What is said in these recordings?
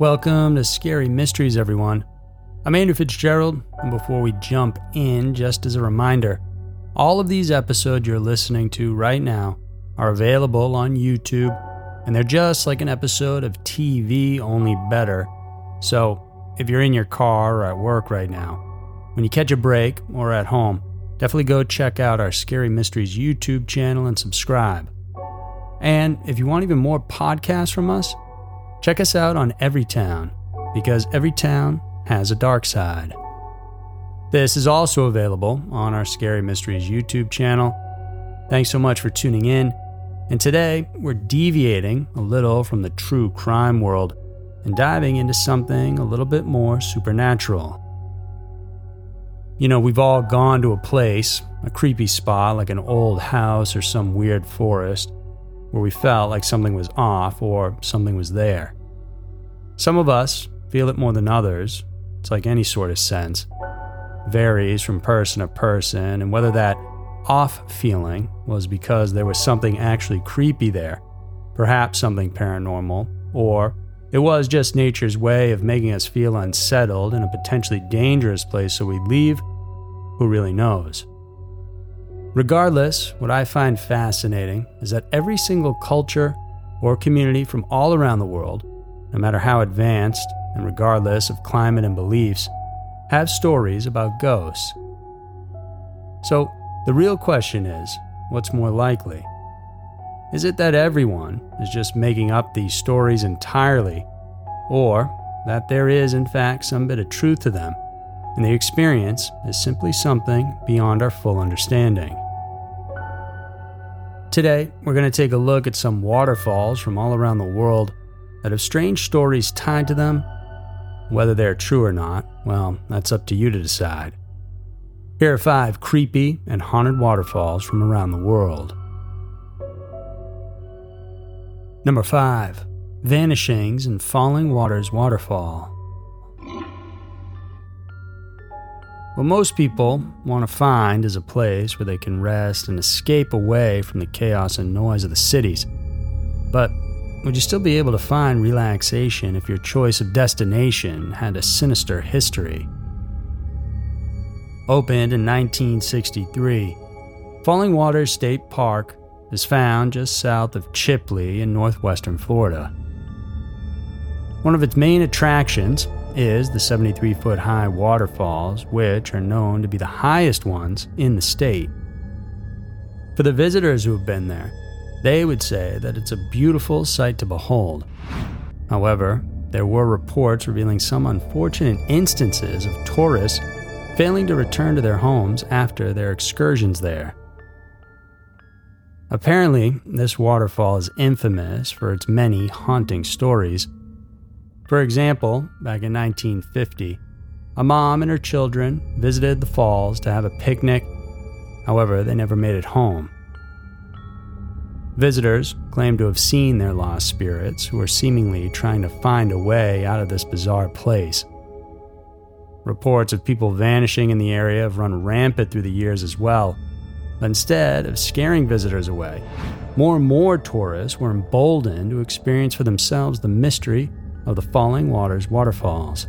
Welcome to Scary Mysteries, everyone. I'm Andrew Fitzgerald, and before we jump in, just as a reminder, all of these episodes you're listening to right now are available on YouTube, and they're just like an episode of TV, only better. So, if you're in your car or at work right now, when you catch a break or at home, definitely go check out our Scary Mysteries YouTube channel and subscribe. And if you want even more podcasts from us, check us out on Every Town, because every town has a dark side. This is also available on our Scary Mysteries YouTube channel. Thanks so much for tuning in. And today, we're deviating a little from the true crime world and diving into something a little bit more supernatural. You know, we've all gone to a place, a creepy spot like an old house or some weird forest, where we felt like something was off or something was there. Some of us feel it more than others. It's like any sort of sense. Varies from person to person, and whether that off feeling was because there was something actually creepy there, perhaps something paranormal, or it was just nature's way of making us feel unsettled in a potentially dangerous place so we leave, who really knows? Regardless, what I find fascinating is that every single culture or community from all around the world, no matter how advanced and regardless of climate and beliefs, have stories about ghosts. So, the real question is what's more likely? Is it that everyone is just making up these stories entirely, or that there is, in fact, some bit of truth to them, and the experience is simply something beyond our full understanding? Today, we're going to take a look at some waterfalls from all around the world that have strange stories tied to them. Whether they're true or not, well, that's up to you to decide. Here are five creepy and haunted waterfalls from around the world. Number 5 Vanishings and Falling Waters Waterfall. What most people want to find is a place where they can rest and escape away from the chaos and noise of the cities. But would you still be able to find relaxation if your choice of destination had a sinister history? Opened in 1963, Falling Waters State Park is found just south of Chipley in northwestern Florida. One of its main attractions is the 73 foot high waterfalls, which are known to be the highest ones in the state. For the visitors who have been there, they would say that it's a beautiful sight to behold. However, there were reports revealing some unfortunate instances of tourists failing to return to their homes after their excursions there. Apparently, this waterfall is infamous for its many haunting stories. For example, back in 1950, a mom and her children visited the falls to have a picnic. However, they never made it home. Visitors claim to have seen their lost spirits who are seemingly trying to find a way out of this bizarre place. Reports of people vanishing in the area have run rampant through the years as well. But instead of scaring visitors away, more and more tourists were emboldened to experience for themselves the mystery of the Falling Waters waterfalls.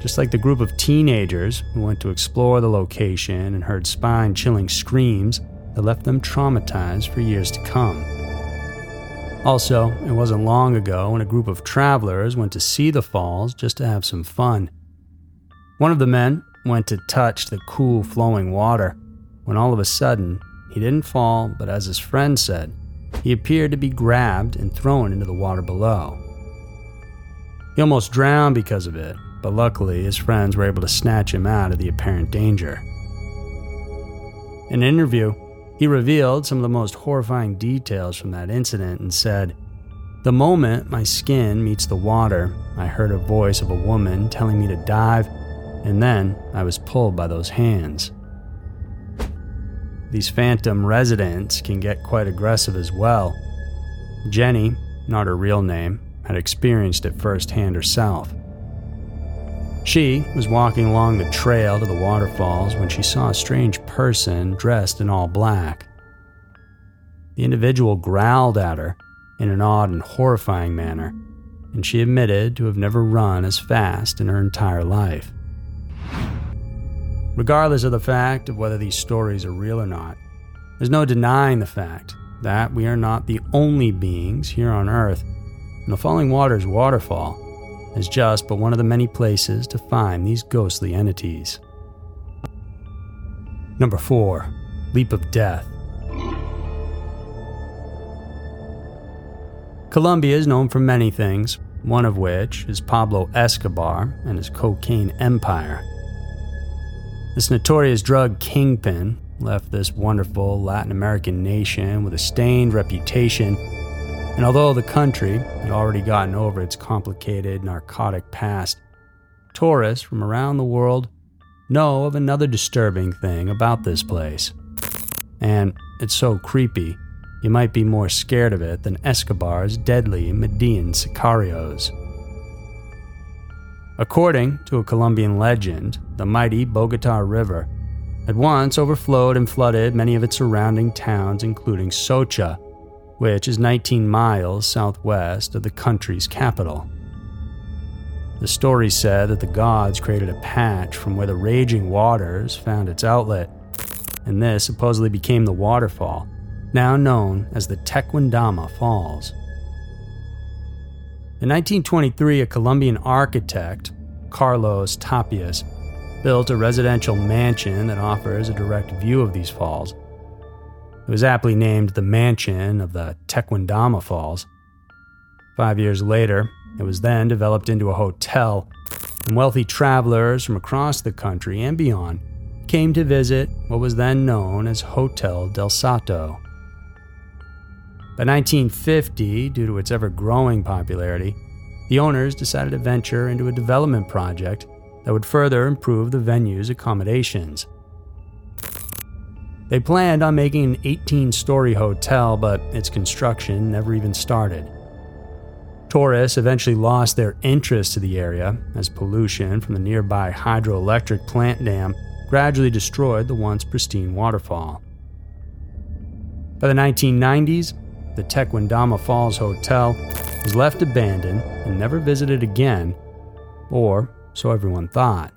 Just like the group of teenagers who went to explore the location and heard spine chilling screams that left them traumatized for years to come. Also, it wasn't long ago when a group of travelers went to see the falls just to have some fun. One of the men went to touch the cool flowing water when all of a sudden he didn't fall, but as his friend said, he appeared to be grabbed and thrown into the water below. He almost drowned because of it, but luckily his friends were able to snatch him out of the apparent danger. In an interview, he revealed some of the most horrifying details from that incident and said, The moment my skin meets the water, I heard a voice of a woman telling me to dive and then I was pulled by those hands. These phantom residents can get quite aggressive as well. Jenny, not her real name, had experienced it firsthand herself. She was walking along the trail to the waterfalls when she saw a strange person dressed in all black. The individual growled at her in an odd and horrifying manner, and she admitted to have never run as fast in her entire life. Regardless of the fact of whether these stories are real or not, there's no denying the fact that we are not the only beings here on Earth, and the Falling Waters waterfall is just but one of the many places to find these ghostly entities. Number 4 Leap of Death. Colombia is known for many things, one of which is Pablo Escobar and his cocaine empire. This notorious drug kingpin left this wonderful Latin American nation with a stained reputation, and although the country had already gotten over its complicated narcotic past, tourists from around the world know of another disturbing thing about this place. And it's so creepy you might be more scared of it than Escobar's deadly Medellín sicarios. According to a Colombian legend, the mighty Bogota River had once overflowed and flooded many of its surrounding towns, including Soacha, which is 19 miles southwest of the country's capital. The story said that the gods created a patch from where the raging waters found its outlet, and this supposedly became the waterfall now known as the Tequendama Falls. In 1923, a Colombian architect, Carlos Tapias, built a residential mansion that offers a direct view of these falls. It was aptly named the Mansion of the Tequendama Falls. Five years later, it was then developed into a hotel, and wealthy travelers from across the country and beyond came to visit what was then known as Hotel del Salto. By 1950, due to its ever growing popularity, the owners decided to venture into a development project that would further improve the venue's accommodations. They planned on making an 18 story hotel, but its construction never even started. Tourists eventually lost their interest to the area as pollution from the nearby hydroelectric plant dam gradually destroyed the once pristine waterfall. By the 1990s, the Tequendama Falls Hotel was left abandoned and never visited again, or so everyone thought.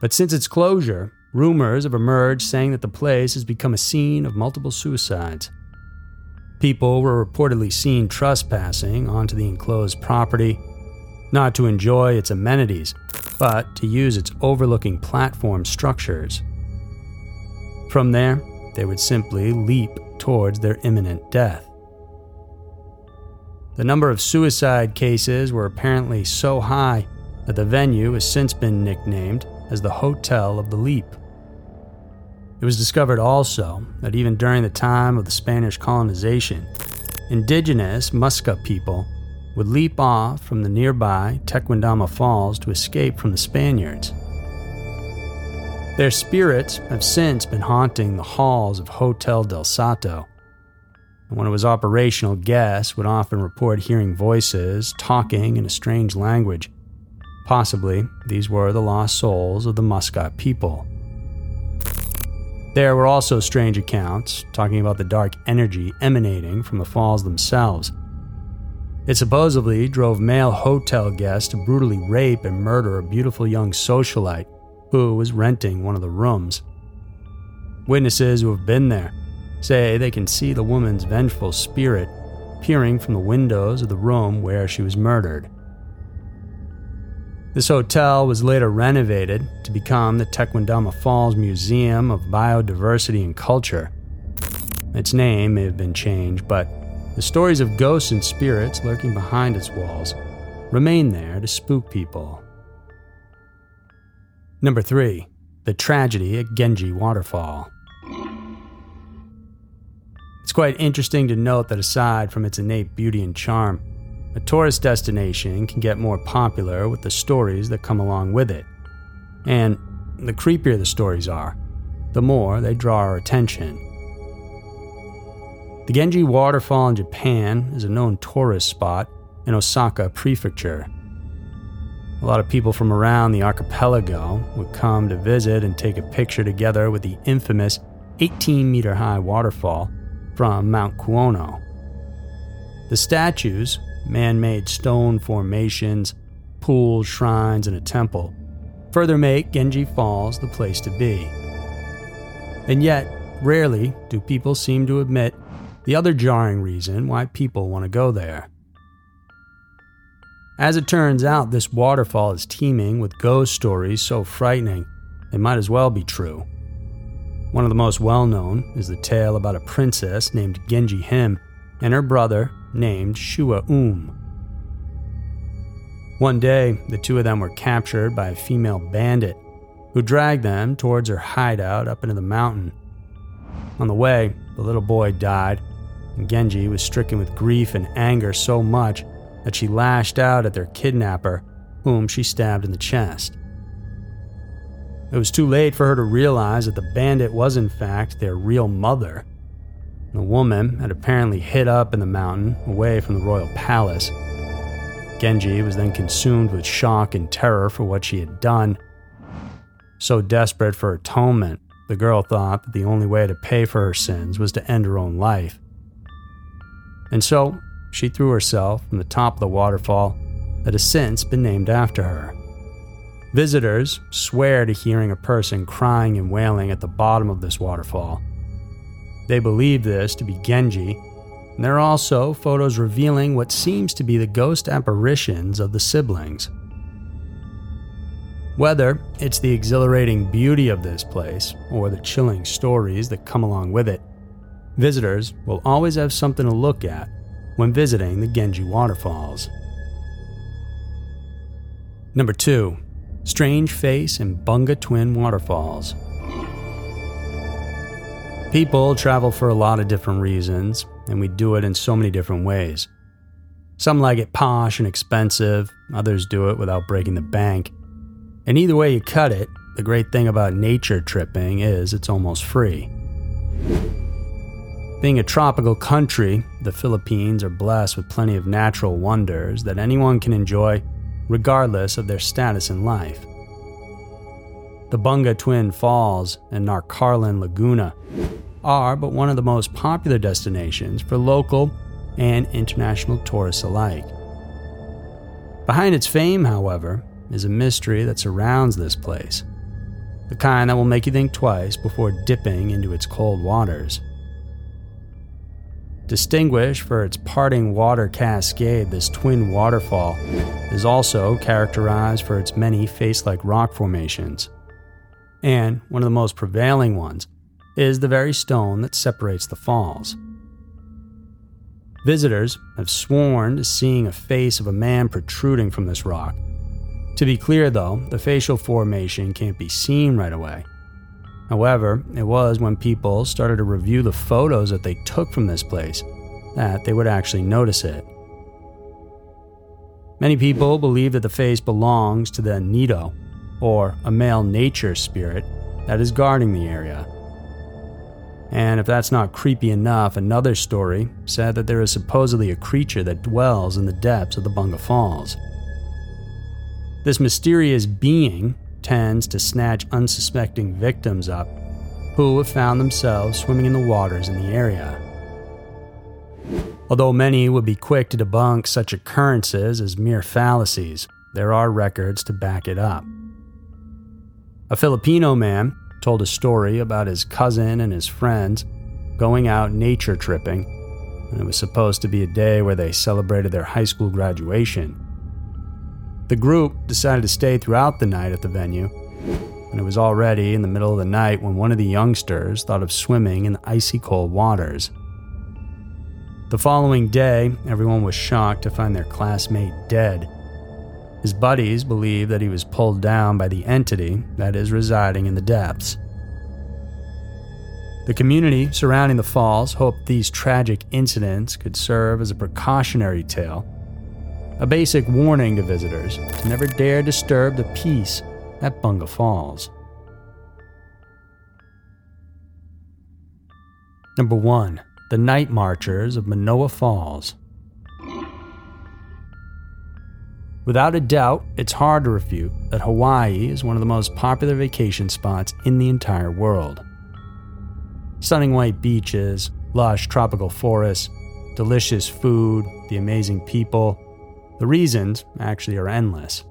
But since its closure, rumors have emerged saying that the place has become a scene of multiple suicides. People were reportedly seen trespassing onto the enclosed property, not to enjoy its amenities, but to use its overlooking platform structures. From there, they would simply leap towards their imminent death. The number of suicide cases were apparently so high that the venue has since been nicknamed as the Hotel of the Leap. It was discovered also that even during the time of the Spanish colonization, indigenous Muisca people would leap off from the nearby Tequendama Falls to escape from the Spaniards. Their spirits have since been haunting the halls of Hotel del Salto. And when it was operational, guests would often report hearing voices talking in a strange language. Possibly, these were the lost souls of the Muisca people. There were also strange accounts talking about the dark energy emanating from the falls themselves. It supposedly drove male hotel guests to brutally rape and murder a beautiful young socialite who was renting one of the rooms. Witnesses who have been there say they can see the woman's vengeful spirit peering from the windows of the room where she was murdered. This hotel was later renovated to become the Tequendama Falls Museum of Biodiversity and Culture. Its name may have been changed, but the stories of ghosts and spirits lurking behind its walls remain there to spook people. Number 3. The Tragedy at Genji Waterfall. It's quite interesting to note that aside from its innate beauty and charm, a tourist destination can get more popular with the stories that come along with it. And the creepier the stories are, the more they draw our attention. The Genji Waterfall in Japan is a known tourist spot in Osaka Prefecture. A lot of people from around the archipelago would come to visit and take a picture together with the infamous 18 meter high waterfall from Mount Kuono. The statues, man made stone formations, pools, shrines, and a temple further make Genji Falls the place to be. And yet, rarely do people seem to admit the other jarring reason why people want to go there. As it turns out, this waterfall is teeming with ghost stories so frightening they might as well be true. One of the most well known is the tale about a princess named Genji Him and her brother named Shua Um. One day, the two of them were captured by a female bandit who dragged them towards her hideout up into the mountain. On the way, the little boy died, and Genji was stricken with grief and anger so much that she lashed out at their kidnapper, whom she stabbed in the chest. It was too late for her to realize that the bandit was, in fact, their real mother. The woman had apparently hid up in the mountain, away from the royal palace. Genji was then consumed with shock and terror for what she had done. So desperate for atonement, the girl thought that the only way to pay for her sins was to end her own life. And so, she threw herself from the top of the waterfall that has since been named after her. Visitors swear to hearing a person crying and wailing at the bottom of this waterfall. They believe this to be Genji, and there are also photos revealing what seems to be the ghost apparitions of the siblings. Whether it's the exhilarating beauty of this place or the chilling stories that come along with it, visitors will always have something to look at when visiting the Genji waterfalls. Number 2 Strange Face and Bunga Twin Waterfalls. People travel for a lot of different reasons, and we do it in so many different ways. Some like it posh and expensive, others do it without breaking the bank. And either way you cut it, the great thing about nature tripping is it's almost free. Being a tropical country, the Philippines are blessed with plenty of natural wonders that anyone can enjoy regardless of their status in life. The Bunga Twin Falls and Nagcarlan Laguna are but one of the most popular destinations for local and international tourists alike. Behind its fame, however, is a mystery that surrounds this place, the kind that will make you think twice before dipping into its cold waters. Distinguished for its parting water cascade, this twin waterfall is also characterized for its many face like rock formations. And one of the most prevailing ones is the very stone that separates the falls. Visitors have sworn to seeing a face of a man protruding from this rock. To be clear, though, the facial formation can't be seen right away. However, it was when people started to review the photos that they took from this place that they would actually notice it. Many people believe that the face belongs to the Nido, or a male nature spirit that is guarding the area. And if that's not creepy enough, another story said that there is supposedly a creature that dwells in the depths of the Bunga Falls. This mysterious being tends to snatch unsuspecting victims up who have found themselves swimming in the waters in the area. Although many would be quick to debunk such occurrences as mere fallacies, there are records to back it up. A Filipino man told a story about his cousin and his friends going out nature tripping, and it was supposed to be a day where they celebrated their high school graduation. The group decided to stay throughout the night at the venue, and it was already in the middle of the night when one of the youngsters thought of swimming in the icy cold waters. The following day, everyone was shocked to find their classmate dead. His buddies believe that he was pulled down by the entity that is residing in the depths. The community surrounding the falls hoped these tragic incidents could serve as a precautionary tale a basic warning to visitors to never dare disturb the peace at Bunga Falls. Number 1. The Night Marchers of Manoa Falls. Without a doubt, it's hard to refute that Hawaii is one of the most popular vacation spots in the entire world. Stunning white beaches, lush tropical forests, delicious food, the amazing people. The reasons actually are endless.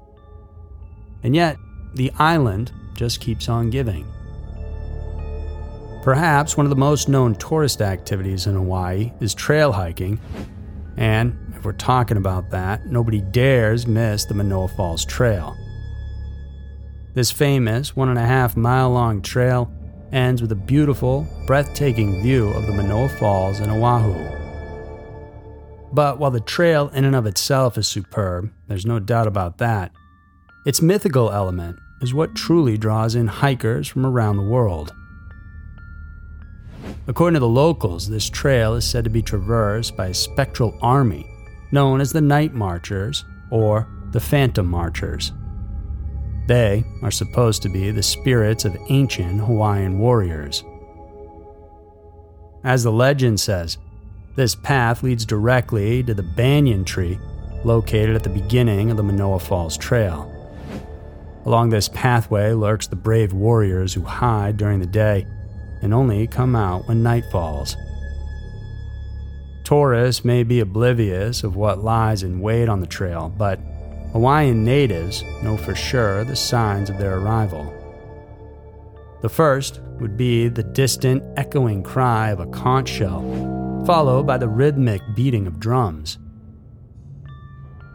And yet, the island just keeps on giving. Perhaps one of the most known tourist activities in Hawaii is trail hiking, and if we're talking about that, nobody dares miss the Manoa Falls Trail. This famous one and a half mile long trail ends with a beautiful, breathtaking view of the Manoa Falls in Oahu. But while the trail in and of itself is superb, there's no doubt about that, its mythical element is what truly draws in hikers from around the world. According to the locals, this trail is said to be traversed by a spectral army known as the Night Marchers or the Phantom Marchers. They are supposed to be the spirits of ancient Hawaiian warriors. As the legend says, this path leads directly to the banyan tree located at the beginning of the Manoa Falls Trail. Along this pathway lurks the brave warriors who hide during the day and only come out when night falls. Tourists may be oblivious of what lies in wait on the trail, but Hawaiian natives know for sure the signs of their arrival. The first would be the distant, echoing cry of a conch shell, followed by the rhythmic beating of drums.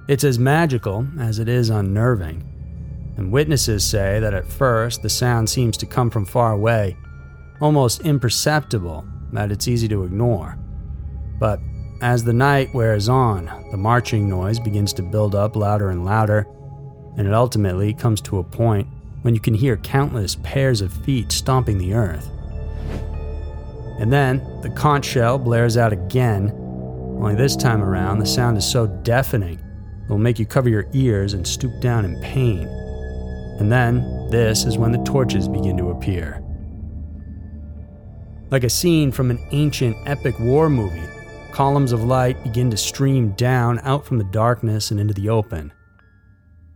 It's as magical as it is unnerving, and witnesses say that at first the sound seems to come from far away, almost imperceptible that it's easy to ignore. But as the night wears on, the marching noise begins to build up louder and louder, and it ultimately comes to a point when you can hear countless pairs of feet stomping the earth. And then the conch shell blares out again, only this time around the sound is so deafening it will make you cover your ears and stoop down in pain. And then this is when the torches begin to appear. Like a scene from an ancient epic war movie, columns of light begin to stream down out from the darkness and into the open.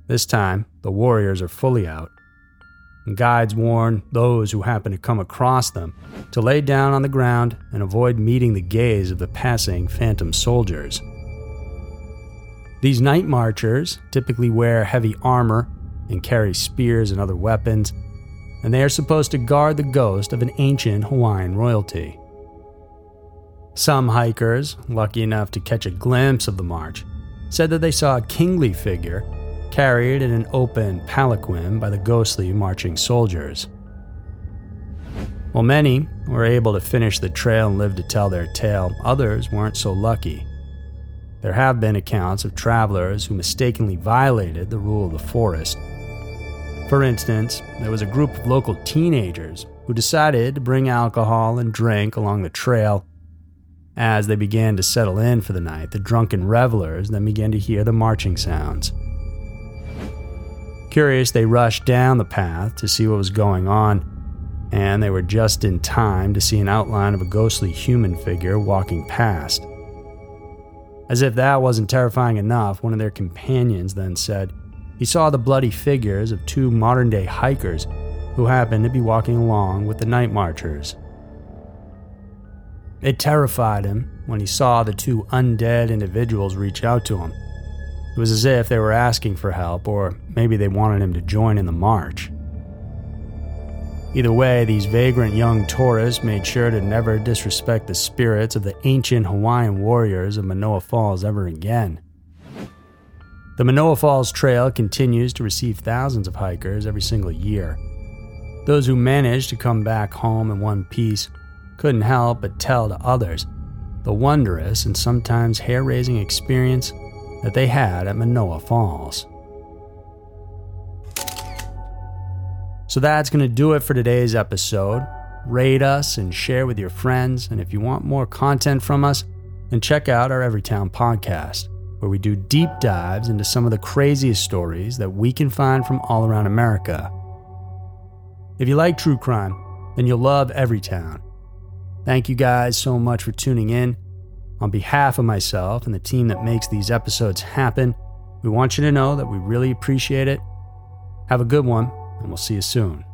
This time, the warriors are fully out. And guides warn those who happen to come across them to lay down on the ground and avoid meeting the gaze of the passing phantom soldiers. These night marchers typically wear heavy armor and carry spears and other weapons, and they are supposed to guard the ghost of an ancient Hawaiian royalty. Some hikers, lucky enough to catch a glimpse of the march, said that they saw a kingly figure carried in an open palanquin by the ghostly marching soldiers. While many were able to finish the trail and live to tell their tale, others weren't so lucky. There have been accounts of travelers who mistakenly violated the rule of the forest for instance, there was a group of local teenagers who decided to bring alcohol and drink along the trail. As they began to settle in for the night, the drunken revelers then began to hear the marching sounds. Curious, they rushed down the path to see what was going on, and they were just in time to see an outline of a ghostly human figure walking past. As if that wasn't terrifying enough, one of their companions then said, he saw the bloody figures of two modern day hikers who happened to be walking along with the night marchers. It terrified him when he saw the two undead individuals reach out to him. It was as if they were asking for help, or maybe they wanted him to join in the march. Either way, these vagrant young tourists made sure to never disrespect the spirits of the ancient Hawaiian warriors of Manoa Falls ever again. The Manoa Falls Trail continues to receive thousands of hikers every single year. Those who manage to come back home in one piece couldn't help but tell to others the wondrous and sometimes hair raising experience that they had at Manoa Falls. So that's going to do it for today's episode. Rate us and share with your friends. And if you want more content from us, then check out our Everytown podcast where we do deep dives into some of the craziest stories that we can find from all around America. If you like true crime, then you'll love Everytown. Thank you guys so much for tuning in. On behalf of myself and the team that makes these episodes happen, we want you to know that we really appreciate it. Have a good one, and we'll see you soon.